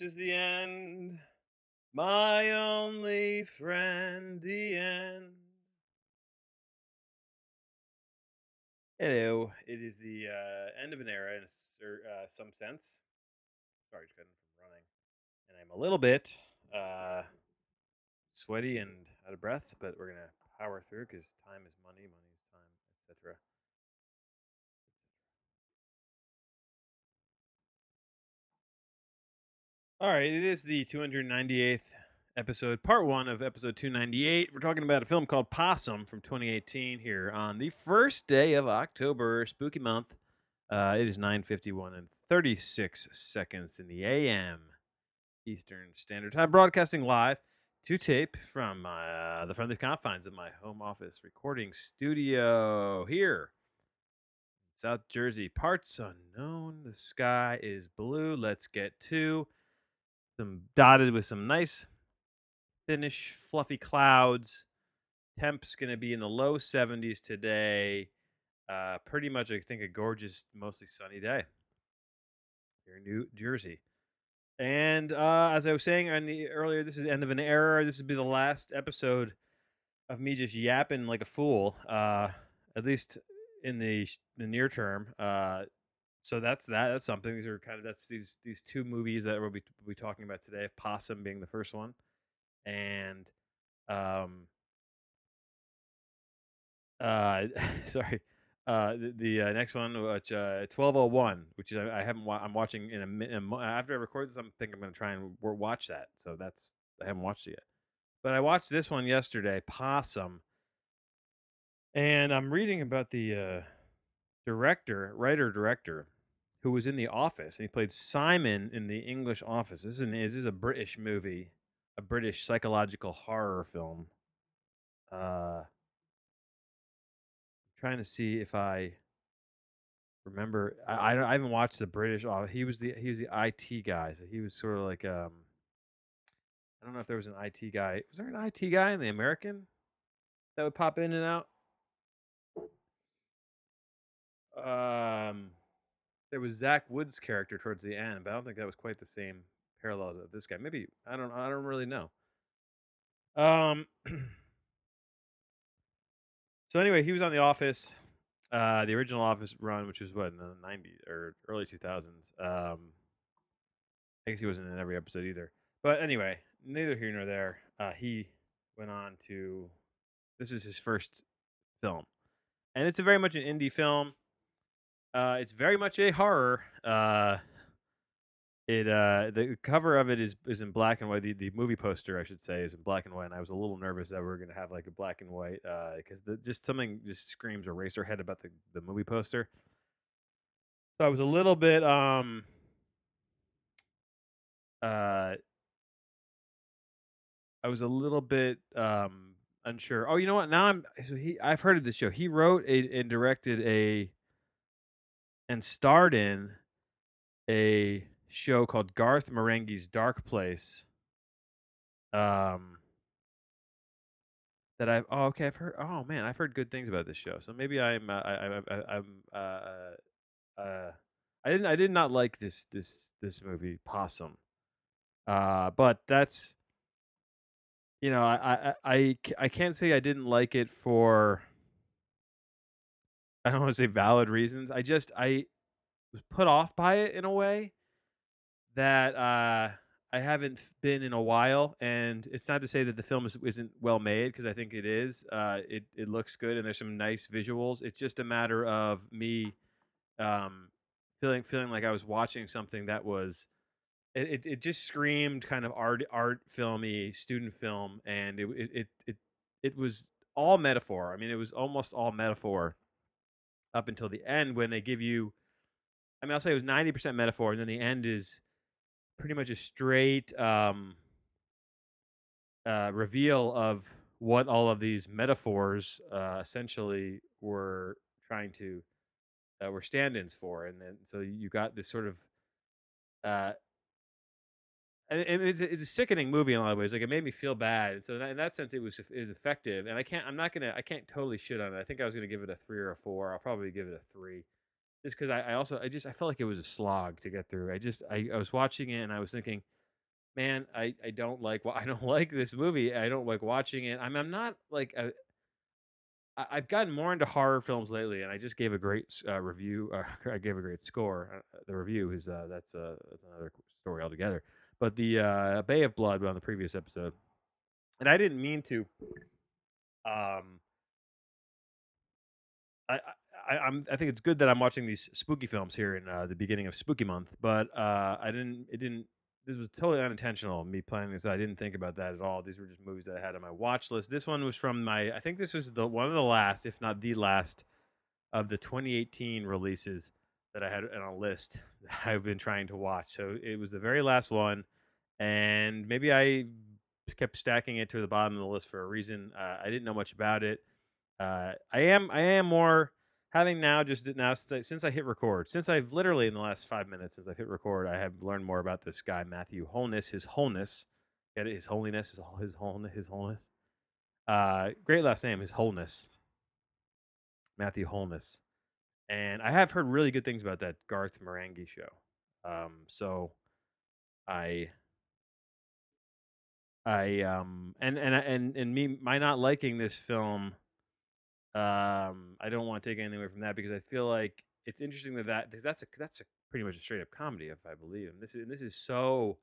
Is the end. My only friend, the end. Hello. It is the uh, end of an era in a uh, some sense. Sorry, just got from running. And I'm a little bit uh, sweaty and out of breath, but we're going to power through because time is money, money is time, etc. All right, it is the 298th episode, part one of episode 298. We're talking about a film called Possum from 2018 here on the first day of October, spooky month. Uh, it is 9:51 and 36 seconds in the AM Eastern Standard Time, broadcasting live to tape from uh, the friendly confines of my home office recording studio here South Jersey. Parts unknown. The sky is blue. Let's get to some dotted with some nice thinnish fluffy clouds. Temps going to be in the low 70s today. Uh, pretty much i think a gorgeous mostly sunny day. Here in new jersey. And uh, as i was saying the, earlier this is the end of an era. This would be the last episode of me just yapping like a fool uh, at least in the, the near term. Uh, so that's that. That's something. These are kind of that's these these two movies that we'll be, we'll be talking about today. Possum being the first one, and um, uh, sorry, uh, the, the uh, next one, which uh, twelve oh one, which is I, I haven't wa- I'm watching in a, mi- in a mo- after I record this. I'm think I'm gonna try and w- watch that. So that's I haven't watched it yet, but I watched this one yesterday, Possum, and I'm reading about the. Uh, director, writer director, who was in The Office, and he played Simon in The English Office. This is, an, this is a British movie, a British psychological horror film. Uh, trying to see if I remember. I, I, don't- I haven't watched the British. Office. He was the he was the IT guy, so he was sort of like um. I don't know if there was an IT guy. Was there an IT guy in the American that would pop in and out? Um, there was Zach Woods' character towards the end, but I don't think that was quite the same parallel to this guy. Maybe I don't. I don't really know. Um. so anyway, he was on The Office, uh, the original Office run, which was what in the '90s or early 2000s. Um, I guess he wasn't in every episode either. But anyway, neither here nor there. Uh, he went on to. This is his first film, and it's a very much an indie film. Uh, it's very much a horror. Uh, it uh, the cover of it is is in black and white. The, the movie poster, I should say, is in black and white. And I was a little nervous that we are gonna have like a black and white because the just something just screams Eraserhead about the the movie poster. So I was a little bit um uh I was a little bit um unsure. Oh, you know what? Now I'm so he I've heard of this show. He wrote a, and directed a and starred in a show called Garth Marenghi's Dark Place. Um, that I've oh okay I've heard oh man I've heard good things about this show so maybe I'm uh, I, I, I I'm uh uh I didn't I did not like this this this movie Possum uh but that's you know I I I, I can't say I didn't like it for I don't want to say valid reasons I just I was put off by it in a way that uh, I haven't been in a while, and it's not to say that the film is, isn't well made because I think it is. Uh, it it looks good, and there's some nice visuals. It's just a matter of me um, feeling feeling like I was watching something that was. It, it, it just screamed kind of art art filmy student film, and it it it it, it was all metaphor. I mean, it was almost all metaphor up until the end when they give you. I mean, I'll say it was ninety percent metaphor, and then the end is pretty much a straight um, uh, reveal of what all of these metaphors uh, essentially were trying to uh, were stand-ins for, and then so you got this sort of. And and it's, a, sickening movie in a lot of ways. Like it made me feel bad. So in that, in that sense, it was is effective. And I can't. I'm not gonna. I can't totally shit on it. I think I was gonna give it a three or a four. I'll probably give it a three just because I, I also I just I felt like it was a slog to get through. I just I, I was watching it and I was thinking Man, I I don't like wa I don't like this movie. I don't like watching it. I'm I'm not like I've gotten more into horror films lately, and I just gave a great uh, review, uh, I gave a great score. Uh, the review is, uh, that's, uh, that's another story altogether. But the, uh, Bay of Blood on the previous episode, and I didn't mean to, um I I I'm I think it's good that I'm watching these spooky films here in, uh, the beginning of spooky month, but, uh, I didn't it didn't this was totally unintentional, me planning this, I didn't think about that at all. These were just movies that I had on my watch list. This one was from my I think this was the one of the last, if not the last, of the 2018 releases that I had on a list that I've been trying to watch. So it was the very last one, and maybe I kept stacking it to the bottom of the list for a reason. Uh, I didn't know much about it. Uh, I am I am more having now just now since I, hit record, since I've literally in the last five minutes since I've hit record, I have learned more about this guy Matthew Holness, his wholeness, get it, his holiness, his his wholeness, his wholeness. Uh, great last name, his wholeness, Matthew Holness, and I have heard really good things about that Garth Marenghi show. Um, so I I um and and and and me my not liking this film Um, I don't want to take anything away from that because I feel like it's interesting that that because that's a that's a pretty much a straight up comedy, if I believe. And this is this is so.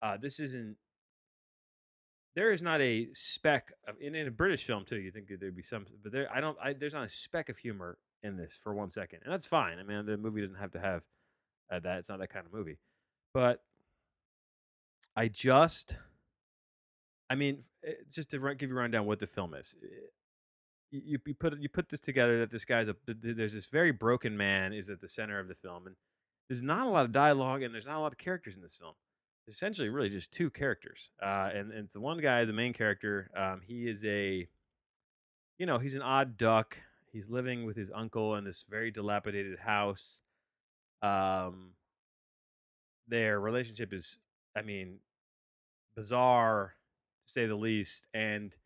Uh, this isn't. There is not a speck of in, in a British film too. You think there'd be some, but there I don't. I, there's not a speck of humor in this for one second, and that's fine. I mean, the movie doesn't have to have uh, that. It's not that kind of movie, but I just. I mean, eh, just to give you a rundown what the film is. eh, you, you put you put this together that this guy's a th- th- there's this very broken man is at the center of the film and there's not a lot of dialogue and there's not a lot of characters in this film there's essentially really just two characters uh, and, and it's the one guy the main character um, he is a you know he's an odd duck he's living with his uncle in this very dilapidated house um, their relationship is i mean bizarre say the least and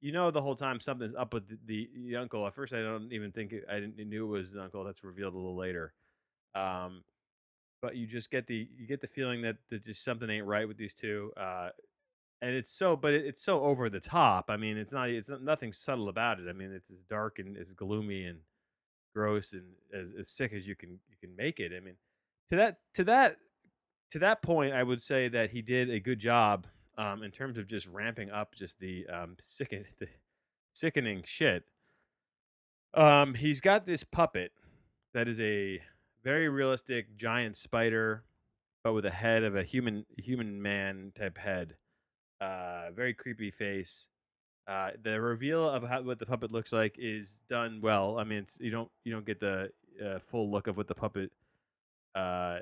you know the whole time something's up with the, the, the uncle. At first, I don't even think it, I didn't, knew it was the uncle. That's revealed a little later. Um, but you just get the you get the feeling that there's just something ain't right with these two. Uh, and it's so, but it, it's so over the top. I mean, it's not it's not, nothing subtle about it. I mean, it's as dark and as gloomy and gross and as, as sick as you can you can make it. I mean, to that to that to that point, I would say that he did a good job um, in terms of just ramping up just the um, sicken the sickening shit. Um, he's got this puppet that is a very realistic giant spider, but with a head of a human human man type head. Uh, very creepy face. Uh, the reveal of how what the puppet looks like is done well. I mean, it's you don't you don't get the uh, full look of what the puppet uh,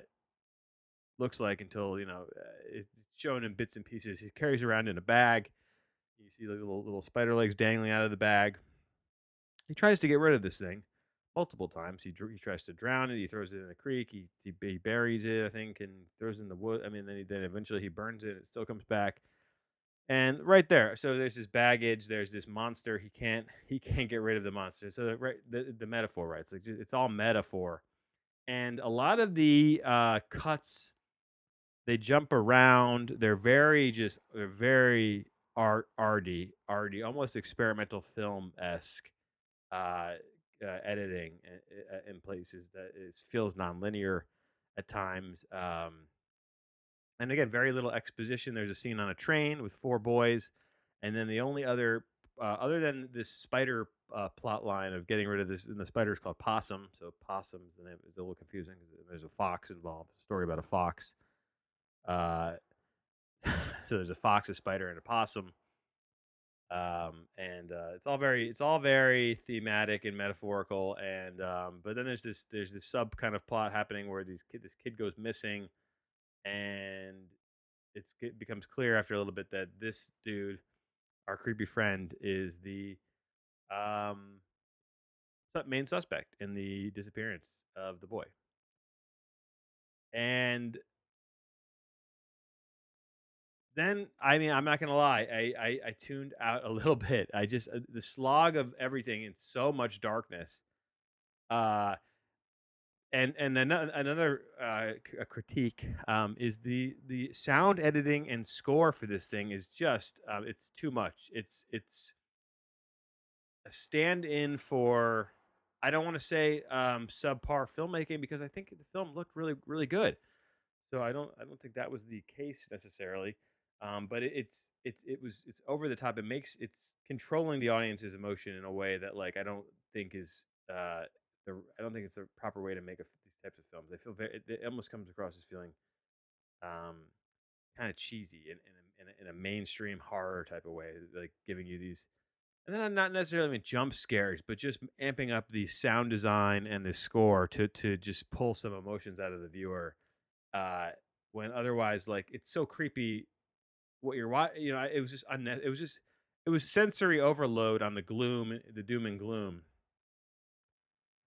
looks like until you know uh, it's shown in bits and pieces. He carries around in a bag. You see the little little spider legs dangling out of the bag. He tries to get rid of this thing multiple times. He, he tries to drown it. He throws it in a creek. He, he he buries it, I think, and throws it in the wood. I mean, then he, then eventually he burns it. It still comes back. And right there, so there's this baggage. There's this monster. He can't he can't get rid of the monster. So the, right the, the metaphor, right? So it's all metaphor. And a lot of the uh, cuts they jump around. They're very just they're very art arty, arty, almost experimental film esque uh, uh, editing in, in places that it feels nonlinear at times. Um, and again, very little exposition. There's a scene on a train with four boys, and then the only other uh, other than this spider uh, plot line of getting rid of this, and the spider is called Possum. So Possum's the name is a little confusing. There's a fox involved. A story about a fox. Uh, so there's a fox, a spider, and a possum. Um, and uh, it's all very it's all very thematic and metaphorical. And um, but then there's this there's this sub kind of plot happening where these kid this kid goes missing, and it's, it becomes clear after a little bit that this dude, our creepy friend, is the um main suspect in the disappearance of the boy. And Then, I mean, I'm not gonna lie, I I I tuned out a little bit. I just uh, the slog of everything and so much darkness, uh, and and another another uh, critique um, is the the sound editing and score for this thing is just um, it's too much. It's it's a stand-in for I don't want to say um, subpar filmmaking because I think the film looked really really good. So I don't I don't think that was the case necessarily. Um, but it, it's it it was it's over the top. It makes it's controlling the audience's emotion in a way that like I don't think is uh the I don't think it's the proper way to make a, these types of films. They feel very it, it almost comes across as feeling um kind of cheesy in in a, in a in a mainstream horror type of way, like giving you these and then not necessarily even jump scares, but just amping up the sound design and the score to to just pull some emotions out of the viewer. Uh, when otherwise, like it's so creepy what you're watching. You know, it was just unne- it was just it was sensory overload on the gloom, the doom and gloom.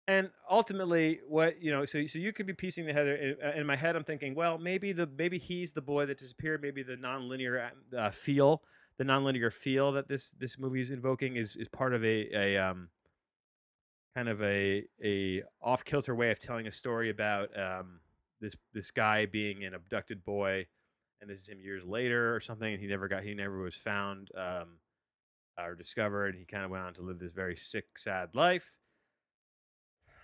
And ultimately, what you know, so so you could be piecing together. In, uh, in my head, I'm thinking, well, maybe the maybe he's the boy that disappeared. Maybe the nonlinear uh, feel, the nonlinear feel that this this movie is invoking is is part of a a um kind of a a off kilter way of telling a story about um this this guy being an abducted boy and this is him years later or something and he never got he never was found um or discovered he kind of went on to live this very sick sad life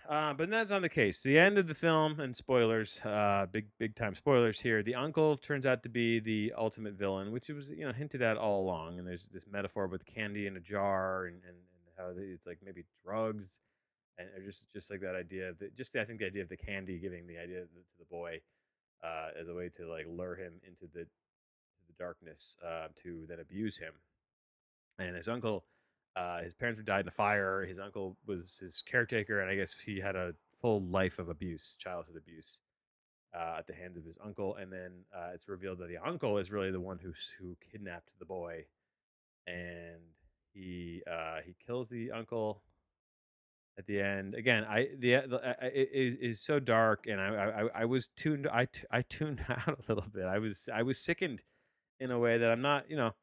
uh, but that's not the case. The end of the film, and spoilers, uh, big big time spoilers here. The uncle turns out to be the ultimate villain, which was you know hinted at all along. And there's this metaphor with candy in a jar, and and, and how it's like maybe drugs, and just just like that idea of the, just the, I think the idea of the candy giving the idea to the boy uh, as a way to like lure him into the the darkness uh, to then abuse him. And his uncle uh, his parents died in a fire. His uncle was his caretaker, and I guess he had a full life of abuse, childhood abuse, uh, at the hands of his uncle. And then uh, it's revealed that the uncle is really the one who who kidnapped the boy, and he uh, he kills the uncle at the end. Again, I the, the I, it is is so dark, and I, I I was tuned. I I tuned out a little bit. I was I was sickened in a way that I'm not. You know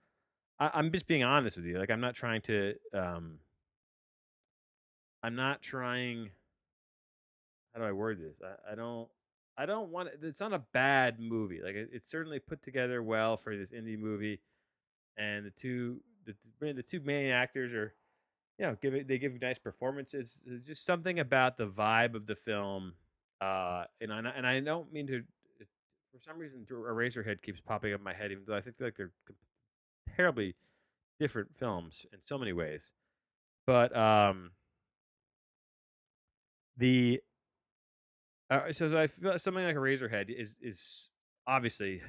I, I'm just being honest with you. Like I'm not trying to um I'm not trying how do I word this? I, I don't I don't want it it's not a bad movie. Like it, it's certainly put together well for this indie movie and the two the, the the two main actors are you know give it they give nice performances. There's just something about the vibe of the film uh and I and I don't mean to for some reason Eraserhead keeps popping up in my head even though I think like they're terribly different films in so many ways. But um, the uh, so I feel something like Eraserhead is is obviously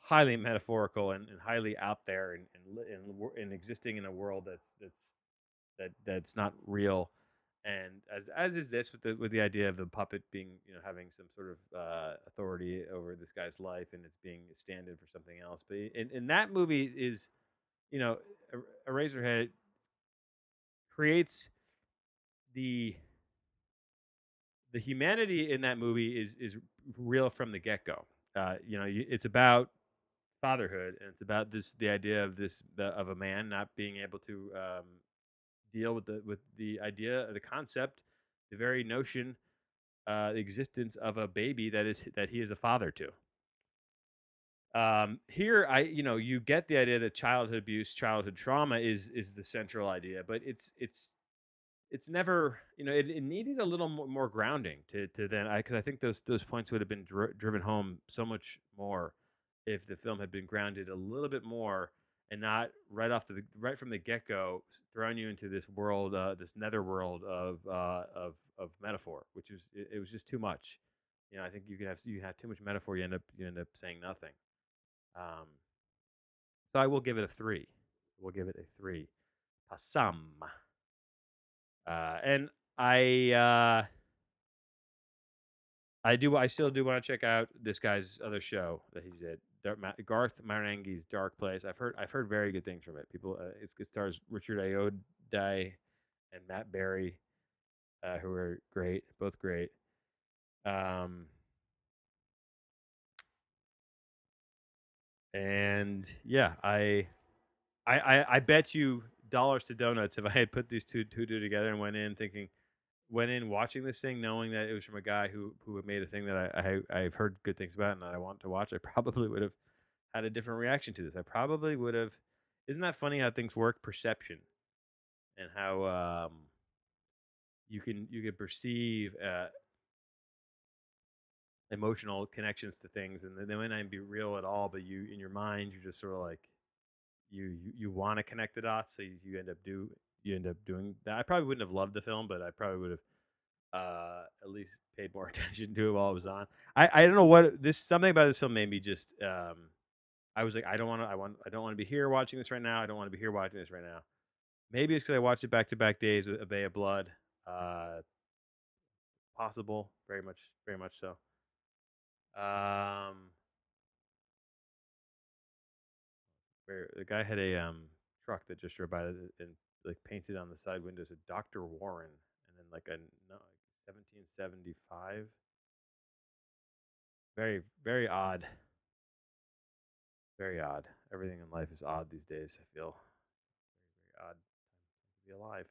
highly metaphorical and, and highly out there and and, and and existing in a world that's that's that that's not real. And as as is this with the with the idea of the puppet being you know having some sort of uh, authority over this guy's life and it's being a stand-in for something else. But in, in that movie is you know, a, Eraserhead creates the the humanity in that movie is is real from the get go. Uh, you know, it's about fatherhood, and it's about this the idea of this of a man not being able to um, deal with the with the idea, the concept, the very notion, uh, the existence of a baby that is that he is a father to. Um, here, I you know you get the idea that childhood abuse, childhood trauma is is the central idea, but it's it's it's never you know it, it needed a little more, more grounding to to then I because I think those those points would have been dri- driven home so much more if the film had been grounded a little bit more and not right off the right from the get go throwing you into this world, uh, this nether world of uh, of of metaphor, which is it, it was just too much. You know, I think you can have you have too much metaphor, you end up you end up saying nothing. Um, so I will give it a three. We'll give it a three. Possum. Uh, and I, uh, I do. I still do want to check out this guy's other show that he did, Garth Marenghi's Dark Place. I've heard. I've heard very good things from it. People. Uh, it stars Richard Ayoade and Matt Berry, uh, who are great. Both great. Um, and yeah, I, I, I, I bet you dollars to donuts if I had put these two two, two together and went in thinking, went in watching this thing knowing that it was from a guy who who had made a thing that I, I I've heard good things about and that I want to watch, I probably would have had a different reaction to this. I probably would have. Isn't that funny how things work? Perception and how um, you can you can perceive uh, emotional connections to things, and they might not be real at all, but you in your mind you're just sort of like you you, you want to connect the dots, so you, you end up do you end up doing that. I probably wouldn't have loved the film, but I probably would have uh, at least paid more attention to it while it was on. I, I don't know what this something about this film made me just um, I was like I don't want to I want I don't want to be here watching this right now. I don't want to be here watching this right now. Maybe it's because I watched it back to back days of Bay of Blood. Uh, possible, very much, very much so. Um, where the guy had a um truck that just drove by and like painted on the side windows a Dr. Warren and then like a no, 1775. Very very odd. Very odd. Everything in life is odd these days, I feel. Very very odd to be alive.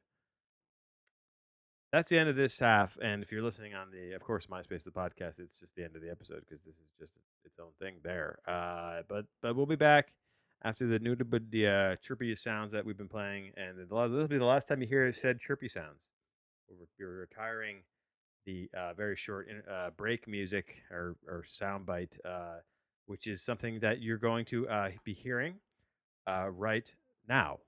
That's the end of this half and if you're listening on the of course MySpace the podcast, it's just the end of the episode because this is just its own thing there. Uh but but we'll be back after the new the uh, chirpy sounds that we've been playing, and this will be the last time you hear said chirpy sounds. We're, we're retiring the uh, very short uh, break music or, or sound bite, uh, which is something that you're going to uh, be hearing uh, right now.